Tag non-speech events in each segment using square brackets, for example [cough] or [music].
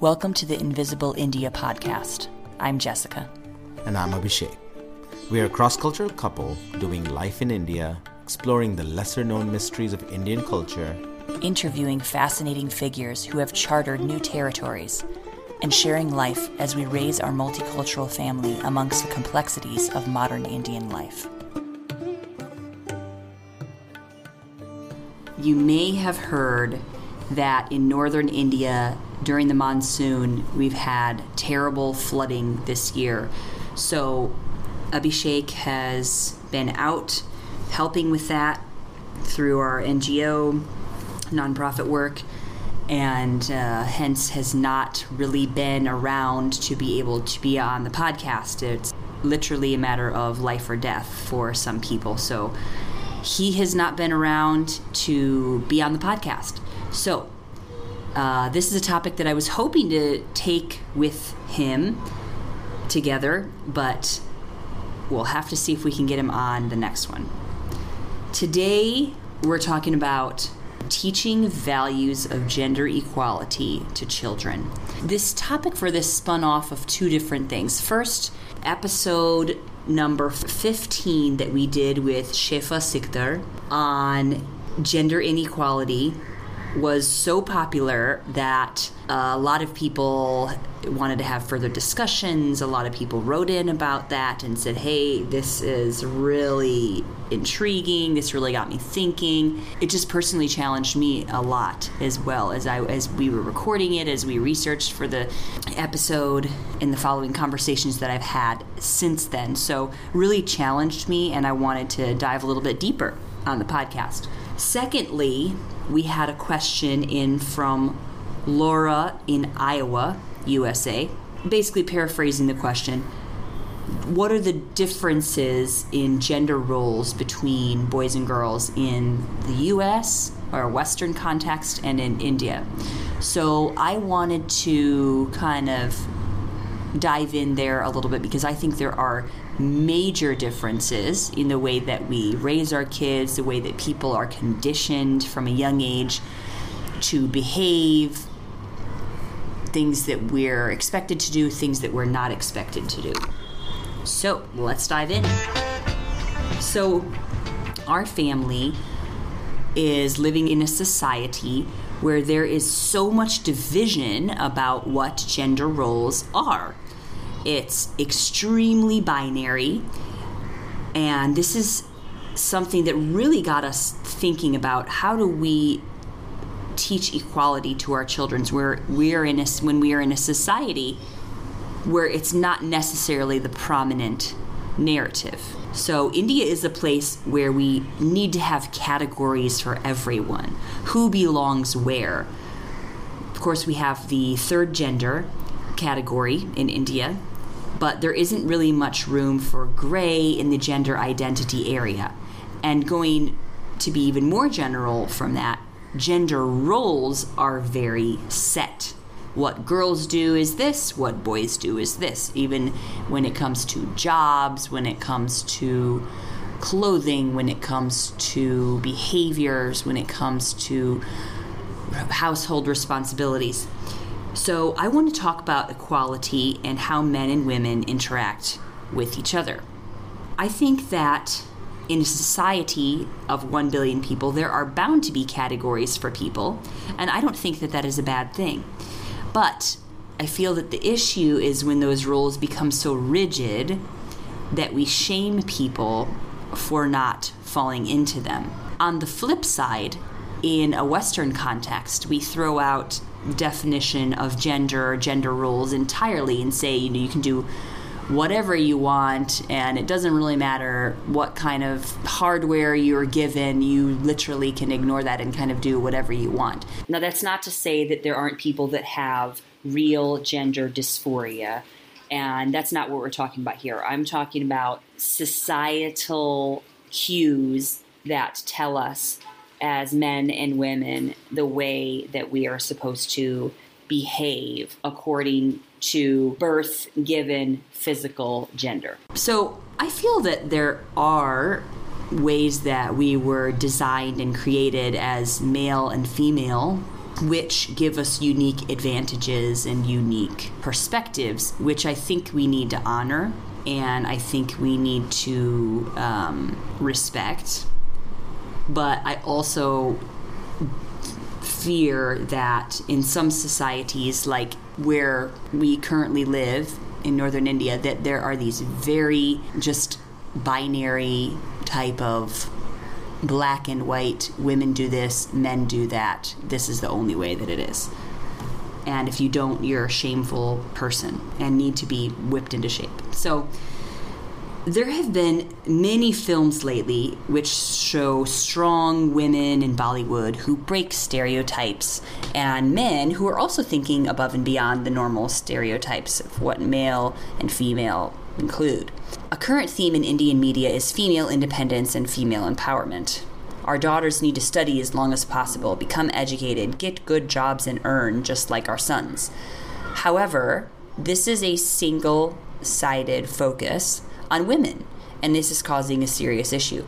Welcome to the Invisible India podcast. I'm Jessica. And I'm Abhishek. We are a cross cultural couple doing life in India, exploring the lesser known mysteries of Indian culture, interviewing fascinating figures who have chartered new territories, and sharing life as we raise our multicultural family amongst the complexities of modern Indian life. You may have heard that in northern India during the monsoon, we've had terrible flooding this year. So, Abhishek has been out helping with that through our NGO nonprofit work and uh, hence has not really been around to be able to be on the podcast. It's literally a matter of life or death for some people. So he has not been around to be on the podcast. So, uh, this is a topic that I was hoping to take with him together, but we'll have to see if we can get him on the next one. Today, we're talking about teaching values of gender equality to children. This topic for this spun off of two different things. First, episode number 15 that we did with Shefa Sikdar on gender inequality was so popular that a lot of people wanted to have further discussions. A lot of people wrote in about that and said, hey, this is really intriguing. This really got me thinking. It just personally challenged me a lot as well as I as we were recording it, as we researched for the episode and the following conversations that I've had since then. So really challenged me and I wanted to dive a little bit deeper on the podcast. Secondly, we had a question in from Laura in Iowa, USA, basically paraphrasing the question What are the differences in gender roles between boys and girls in the US or Western context and in India? So I wanted to kind of dive in there a little bit because I think there are major differences in the way that we raise our kids, the way that people are conditioned from a young age to behave, things that we're expected to do, things that we're not expected to do. So let's dive in. So, our family is living in a society where there is so much division about what gender roles are. It's extremely binary. And this is something that really got us thinking about how do we teach equality to our children where we are in a, when we are in a society where it's not necessarily the prominent narrative. So, India is a place where we need to have categories for everyone. Who belongs where? Of course, we have the third gender category in India, but there isn't really much room for gray in the gender identity area. And going to be even more general from that, gender roles are very set. What girls do is this, what boys do is this, even when it comes to jobs, when it comes to clothing, when it comes to behaviors, when it comes to household responsibilities. So, I want to talk about equality and how men and women interact with each other. I think that in a society of 1 billion people, there are bound to be categories for people, and I don't think that that is a bad thing. But I feel that the issue is when those rules become so rigid that we shame people for not falling into them. On the flip side, in a Western context, we throw out definition of gender or gender roles entirely and say you know you can do whatever you want and it doesn't really matter what kind of hardware you're given you literally can ignore that and kind of do whatever you want. Now that's not to say that there aren't people that have real gender dysphoria and that's not what we're talking about here. I'm talking about societal cues that tell us as men and women the way that we are supposed to behave according to birth given physical gender. So I feel that there are ways that we were designed and created as male and female which give us unique advantages and unique perspectives, which I think we need to honor and I think we need to um, respect. But I also fear that in some societies, like where we currently live in northern India, that there are these very just binary type of black and white women do this, men do that. This is the only way that it is. And if you don't, you're a shameful person and need to be whipped into shape. So, there have been many films lately which show strong women in Bollywood who break stereotypes and men who are also thinking above and beyond the normal stereotypes of what male and female include. A current theme in Indian media is female independence and female empowerment. Our daughters need to study as long as possible, become educated, get good jobs, and earn just like our sons. However, this is a single sided focus on women, and this is causing a serious issue.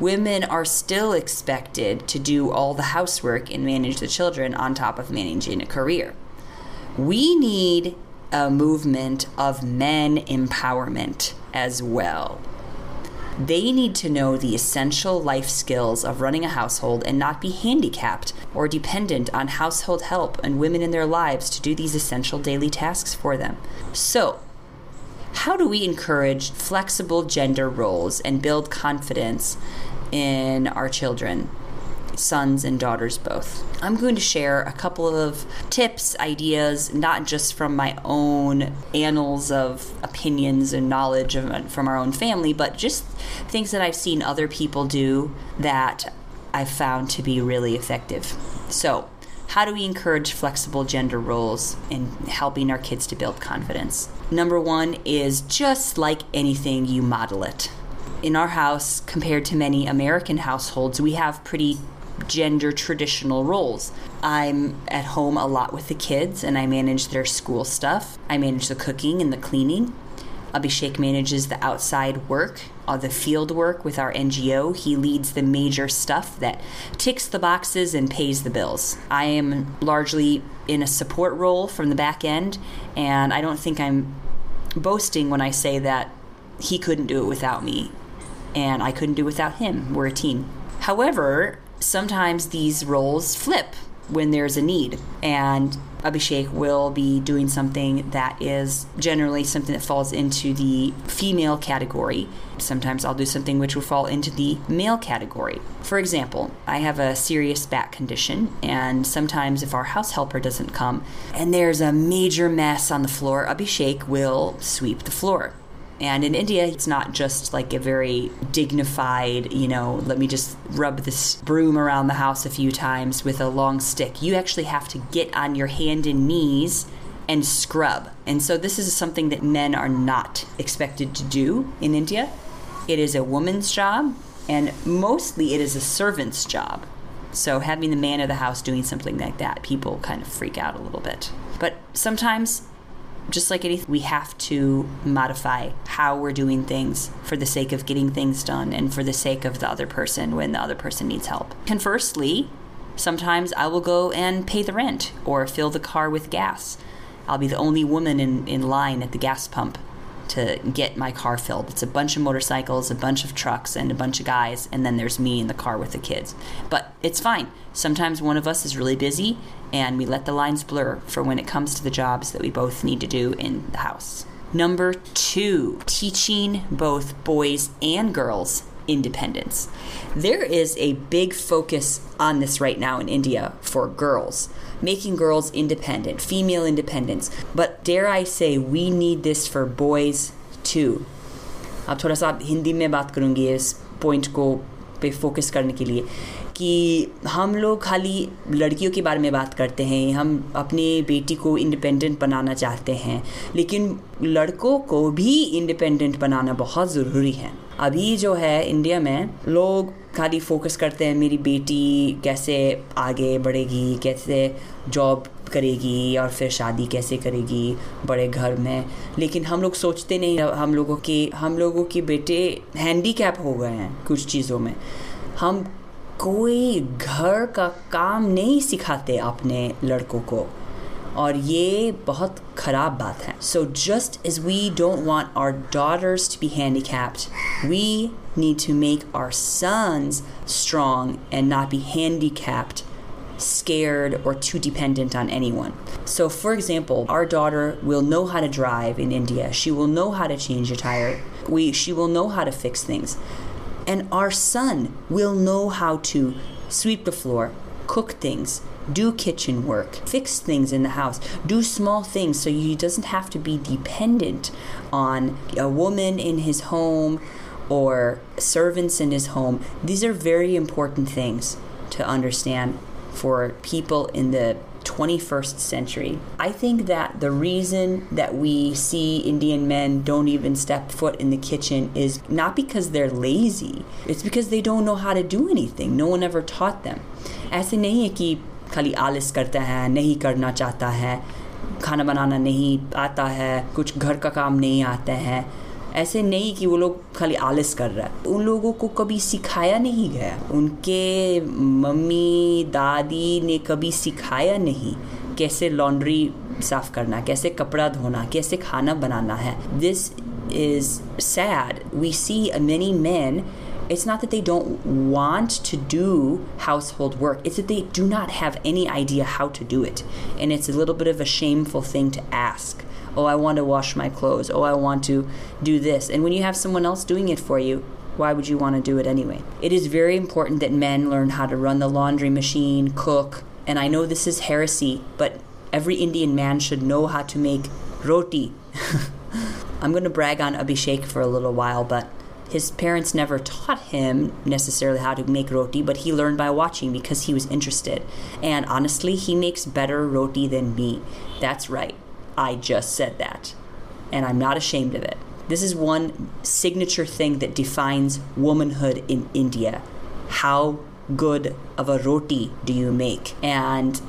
Women are still expected to do all the housework and manage the children on top of managing a career. We need a movement of men empowerment as well. They need to know the essential life skills of running a household and not be handicapped or dependent on household help and women in their lives to do these essential daily tasks for them. So, how do we encourage flexible gender roles and build confidence in our children? Sons and daughters both. I'm going to share a couple of tips, ideas, not just from my own annals of opinions and knowledge of, from our own family, but just things that I've seen other people do that I've found to be really effective. So, how do we encourage flexible gender roles in helping our kids to build confidence? Number one is just like anything, you model it. In our house, compared to many American households, we have pretty gender traditional roles. I'm at home a lot with the kids and I manage their school stuff. I manage the cooking and the cleaning. Abhishek manages the outside work, all the field work with our NGO. He leads the major stuff that ticks the boxes and pays the bills. I am largely in a support role from the back end, and I don't think I'm boasting when I say that he couldn't do it without me, and I couldn't do it without him. We're a team. However, sometimes these roles flip when there's a need, and Abhishek will be doing something that is generally something that falls into the female category. Sometimes I'll do something which will fall into the male category. For example, I have a serious back condition, and sometimes if our house helper doesn't come and there's a major mess on the floor, Abhishek will sweep the floor. And in India, it's not just like a very dignified, you know, let me just rub this broom around the house a few times with a long stick. You actually have to get on your hand and knees and scrub. And so this is something that men are not expected to do in India. It is a woman's job, and mostly it is a servant's job. So having the man of the house doing something like that, people kind of freak out a little bit. But sometimes just like anything, we have to modify how we're doing things for the sake of getting things done and for the sake of the other person when the other person needs help. Conversely, sometimes I will go and pay the rent or fill the car with gas. I'll be the only woman in, in line at the gas pump to get my car filled. It's a bunch of motorcycles, a bunch of trucks, and a bunch of guys, and then there's me in the car with the kids. But it's fine. Sometimes one of us is really busy, and we let the lines blur for when it comes to the jobs that we both need to do in the house. Number two, teaching both boys and girls independence. There is a big focus on this right now in India for girls making girls independent, female independence. But dare I say, we need this for boys too. अब थोड़ा सा हिंदी में बात करूँगी इस point को पे focus करने के लिए कि हम लोग खाली लड़कियों के बारे में बात करते हैं, हम अपनी बेटी को इंडिपेंडेंट बनाना चाहते हैं, लेकिन लड़कों को भी इंडिपेंडेंट बनाना बहुत ज़रूरी है। अभी जो है इंडिया में लोग खाली फोकस करते हैं, मेरी बेटी कैसे आगे बढ़ेगी, कैसे जॉब करेगी और फिर शादी कैसे करेगी बड़े घर में। लेकिन हम लोग सोचते नहीं, हम लोगों के, हम लोगों के बेटे हैंडी कैप हो गए हैं कुछ चीज़ों में। हम कोई घर का काम नहीं सिखाते अपने लड़कों को और ये बहुत खराब बात है so just as we don't want our daughters to be handicapped we need to make our sons strong and not be handicapped scared or too dependent on anyone. So, for example, our daughter will know how to drive in India. She will know how to change a tire. We, she will know how to fix things. And our son will know how to sweep the floor, cook things, do kitchen work, fix things in the house, do small things so he doesn't have to be dependent on a woman in his home or servants in his home. These are very important things to understand for people in the 21st century. I think that the reason that we see Indian men don't even step foot in the kitchen is not because they're lazy, it's because they don't know how to do anything. No one ever taught them. ऐसे नहीं है कि खाली आलस करता है नहीं करना चाहता है खाना बनाना नहीं आता है कुछ घर का काम नहीं आता है ऐसे नहीं कि वो लोग खाली आलस कर रहा है उन लोगों को कभी सिखाया नहीं गया उनके मम्मी दादी ने कभी सिखाया नहीं कैसे लॉन्ड्री साफ़ करना कैसे कपड़ा धोना कैसे खाना बनाना है this is sad. We see many men, it's not that they don't want to do household work, it's that they do not have any idea how to do it. And it's a little bit of a shameful thing to ask. Oh, I want to wash my clothes. Oh, I want to do this. And when you have someone else doing it for you, why would you want to do it anyway? It is very important that men learn how to run the laundry machine, cook, and I know this is heresy, but every Indian man should know how to make roti. [laughs] I'm going to brag on Abhishek for a little while, but his parents never taught him necessarily how to make roti, but he learned by watching because he was interested. And honestly, he makes better roti than me. That's right. I just said that. And I'm not ashamed of it. This is one signature thing that defines womanhood in India. How good of a roti do you make? And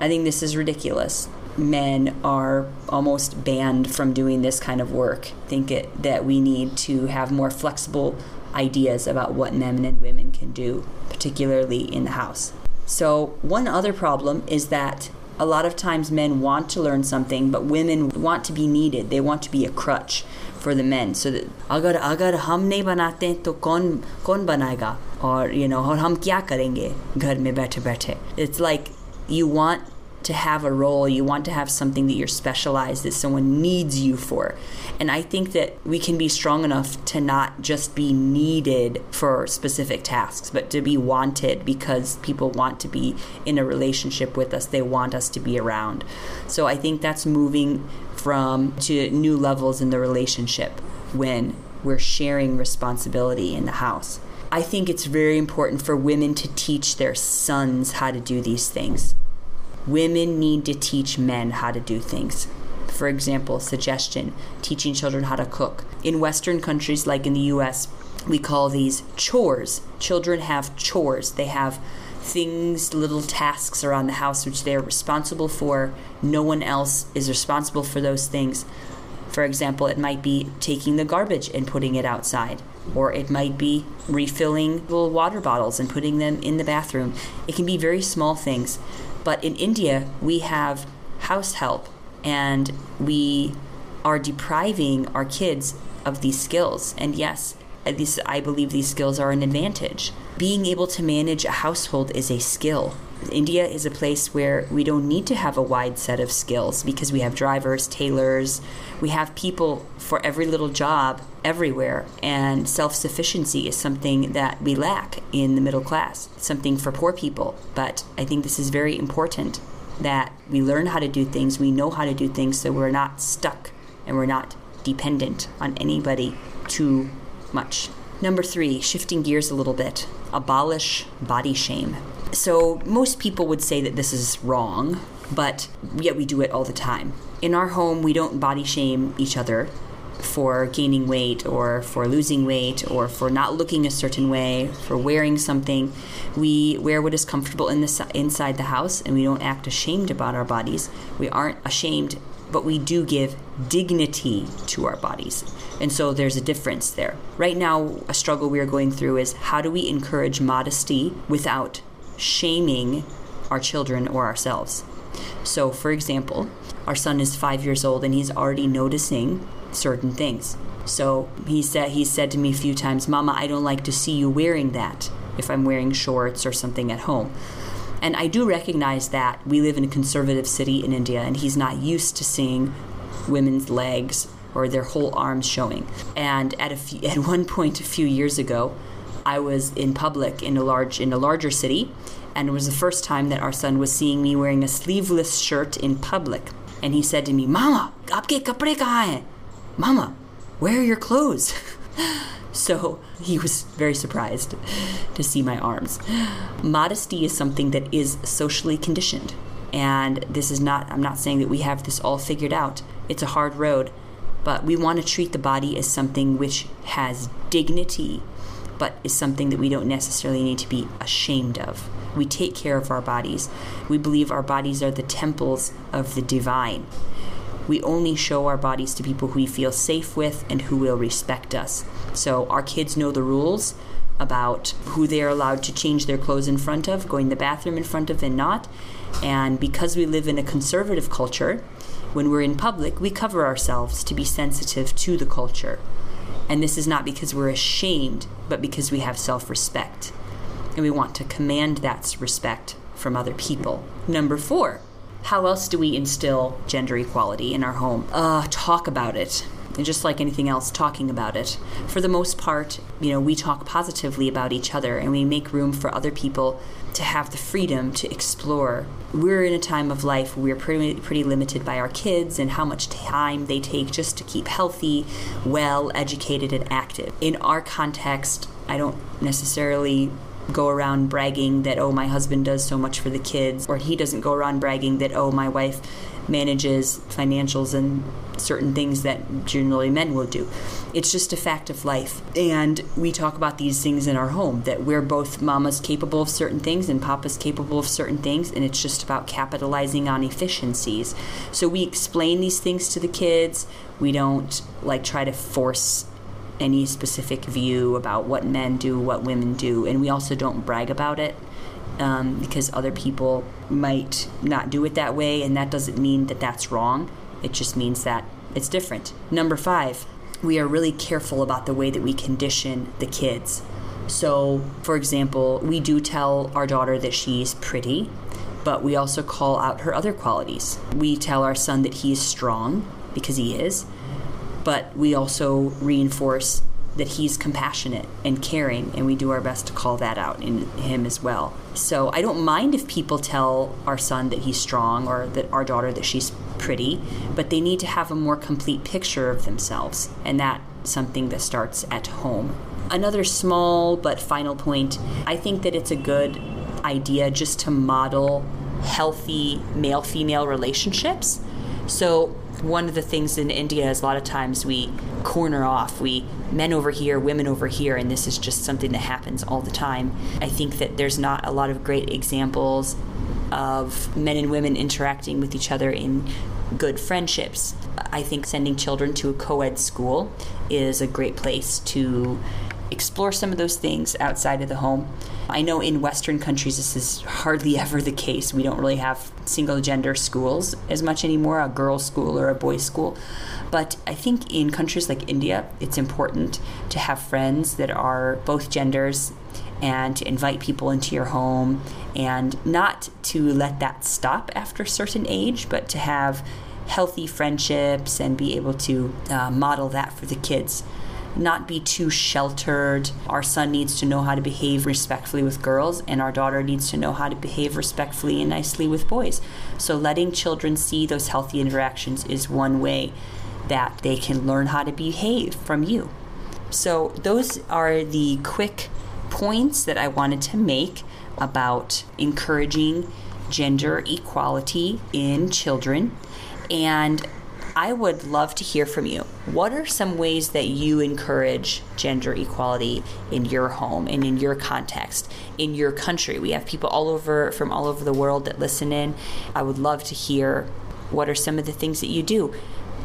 I think this is ridiculous. Men are almost banned from doing this kind of work. I think it, that we need to have more flexible ideas about what men and women can do, particularly in the house. So, one other problem is that a lot of times men want to learn something, but women want to be needed. They want to be a crutch for the men. So that agar agar hum nahi banate to kon kon banayega? Or you know, or hum kya karenge? Ghar mein baithe baithe. It's like you want to have a role, you want to have something that you're specialized, that someone needs you for. And I think that we can be strong enough to not just be needed for specific tasks, but to be wanted because people want to be in a relationship with us, they want us to be around. So I think that's moving from to new levels in the relationship when we're sharing responsibility in the house. I think it's very important for women to teach their sons how to do these things women need to teach men how to do things. For example, suggestion teaching children how to cook. In Western countries, like in the US, we call these chores. Children have chores, they have things, little tasks around the house which they are responsible for. No one else is responsible for those things. For example, it might be taking the garbage and putting it outside, or it might be refilling little water bottles and putting them in the bathroom. It can be very small things. But in India, we have house help, and we are depriving our kids of these skills. And yes, least I believe these skills are an advantage. Being able to manage a household is a skill. India is a place where we don't need to have a wide set of skills because we have drivers, tailors, we have people for every little job everywhere, and self sufficiency is something that we lack in the middle class, something for poor people. But I think this is very important that we learn how to do things, we know how to do things, so we're not stuck and we're not dependent on anybody too much. Number three, shifting gears a little bit, abolish body shame. So, most people would say that this is wrong, but yet we do it all the time. In our home, we don't body shame each other for gaining weight or for losing weight or for not looking a certain way, for wearing something. We wear what is comfortable in the inside the house and we don't act ashamed about our bodies. We aren't ashamed but we do give dignity to our bodies. And so there's a difference there. Right now, a struggle we are going through is how do we encourage modesty without shaming our children or ourselves? So, for example, our son is five years old and he's already noticing certain things. So he said he said to me a few times, "Mama, I don't like to see you wearing that if I'm wearing shorts or something at home." And I do recognize that we live in a conservative city in India and he's not used to seeing women's legs or their whole arms showing. And at a few, [laughs] at one point a few years ago, I was in public in a large in a larger city, and it was the first time that our son was seeing me wearing a sleeveless shirt in public. And he said to me, "Mama, apke kapre hai? Mama, where are your clothes?" [laughs] so he was very surprised to see my arms. Modesty is something that is socially conditioned, and this is not. I'm not saying that we have this all figured out. It's a hard road but we want to treat the body as something which has dignity but is something that we don't necessarily need to be ashamed of. We take care of our bodies. We believe our bodies are the temples of the divine. We only show our bodies to people who we feel safe with and who will respect us. So our kids know the rules about who they are allowed to change their clothes in front of, going to the bathroom in front of, and not. And because we live in a conservative culture, when we're in public, we cover ourselves to be sensitive to the culture. And this is not because we're ashamed, but because we have self respect. And we want to command that respect from other people. Number four, how else do we instill gender equality in our home? Uh, talk about it. And just like anything else, talking about it. For the most part, you know, we talk positively about each other and we make room for other people to have the freedom to explore. We're in a time of life where we're pretty, pretty limited by our kids and how much time they take just to keep healthy, well educated, and active. In our context, I don't necessarily go around bragging that, oh, my husband does so much for the kids, or he doesn't go around bragging that, oh, my wife manages financials and certain things that generally men will do. It's just a fact of life. And we talk about these things in our home that we're both mamas capable of certain things and papa's capable of certain things, and it's just about capitalizing on efficiencies. So we explain these things to the kids. We don't like try to force any specific view about what men do, what women do, and we also don't brag about it um, because other people might not do it that way, and that doesn't mean that that's wrong. It just means that it's different. Number five, we are really careful about the way that we condition the kids. So, for example, we do tell our daughter that she's pretty, but we also call out her other qualities. We tell our son that he is strong because he is, but we also reinforce that he's compassionate and caring, and we do our best to call that out in him as well. So I don't mind if people tell our son that he's strong or that our daughter that she's pretty, but they need to have a more complete picture of themselves, and that's something that starts at home. Another small but final point I think that it's a good idea just to model healthy male female relationships. So one of the things in India is a lot of times we corner off. We men over here, women over here, and this is just something that happens all the time. I think that there's not a lot of great examples of men and women interacting with each other in good friendships. I think sending children to a co ed school is a great place to explore some of those things outside of the home. I know in Western countries this is hardly [laughs] ever the case. We don't really have single gender schools as much anymore, a girls' school or a boys' school. But I think in countries like India, it's important to have friends that are both genders and to invite people into your home and not to let that stop after a certain age, but to have healthy friendships and be able to uh, model that for the kids not be too sheltered. Our son needs to know how to behave respectfully with girls, and our daughter needs to know how to behave respectfully and nicely with boys. So, letting children see those healthy interactions is one way that they can learn how to behave from you. So, those are the quick points that I wanted to make about encouraging gender equality in children. And I would love to hear from you. What are some ways that you encourage gender equality in your home and in your context, in your country? We have people all over from all over the world that listen in. I would love to hear What are some of the things that you do?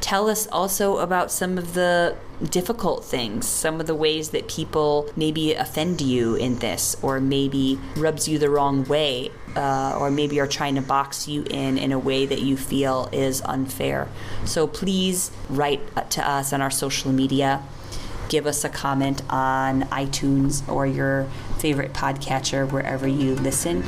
Tell us also about some of the difficult things, some of the ways that people maybe offend you in this, or maybe rubs you the wrong way, uh, or maybe are trying to box you in in a way that you feel is unfair. So please write to us on our social media give us a comment on iTunes or your favorite podcatcher wherever you listen.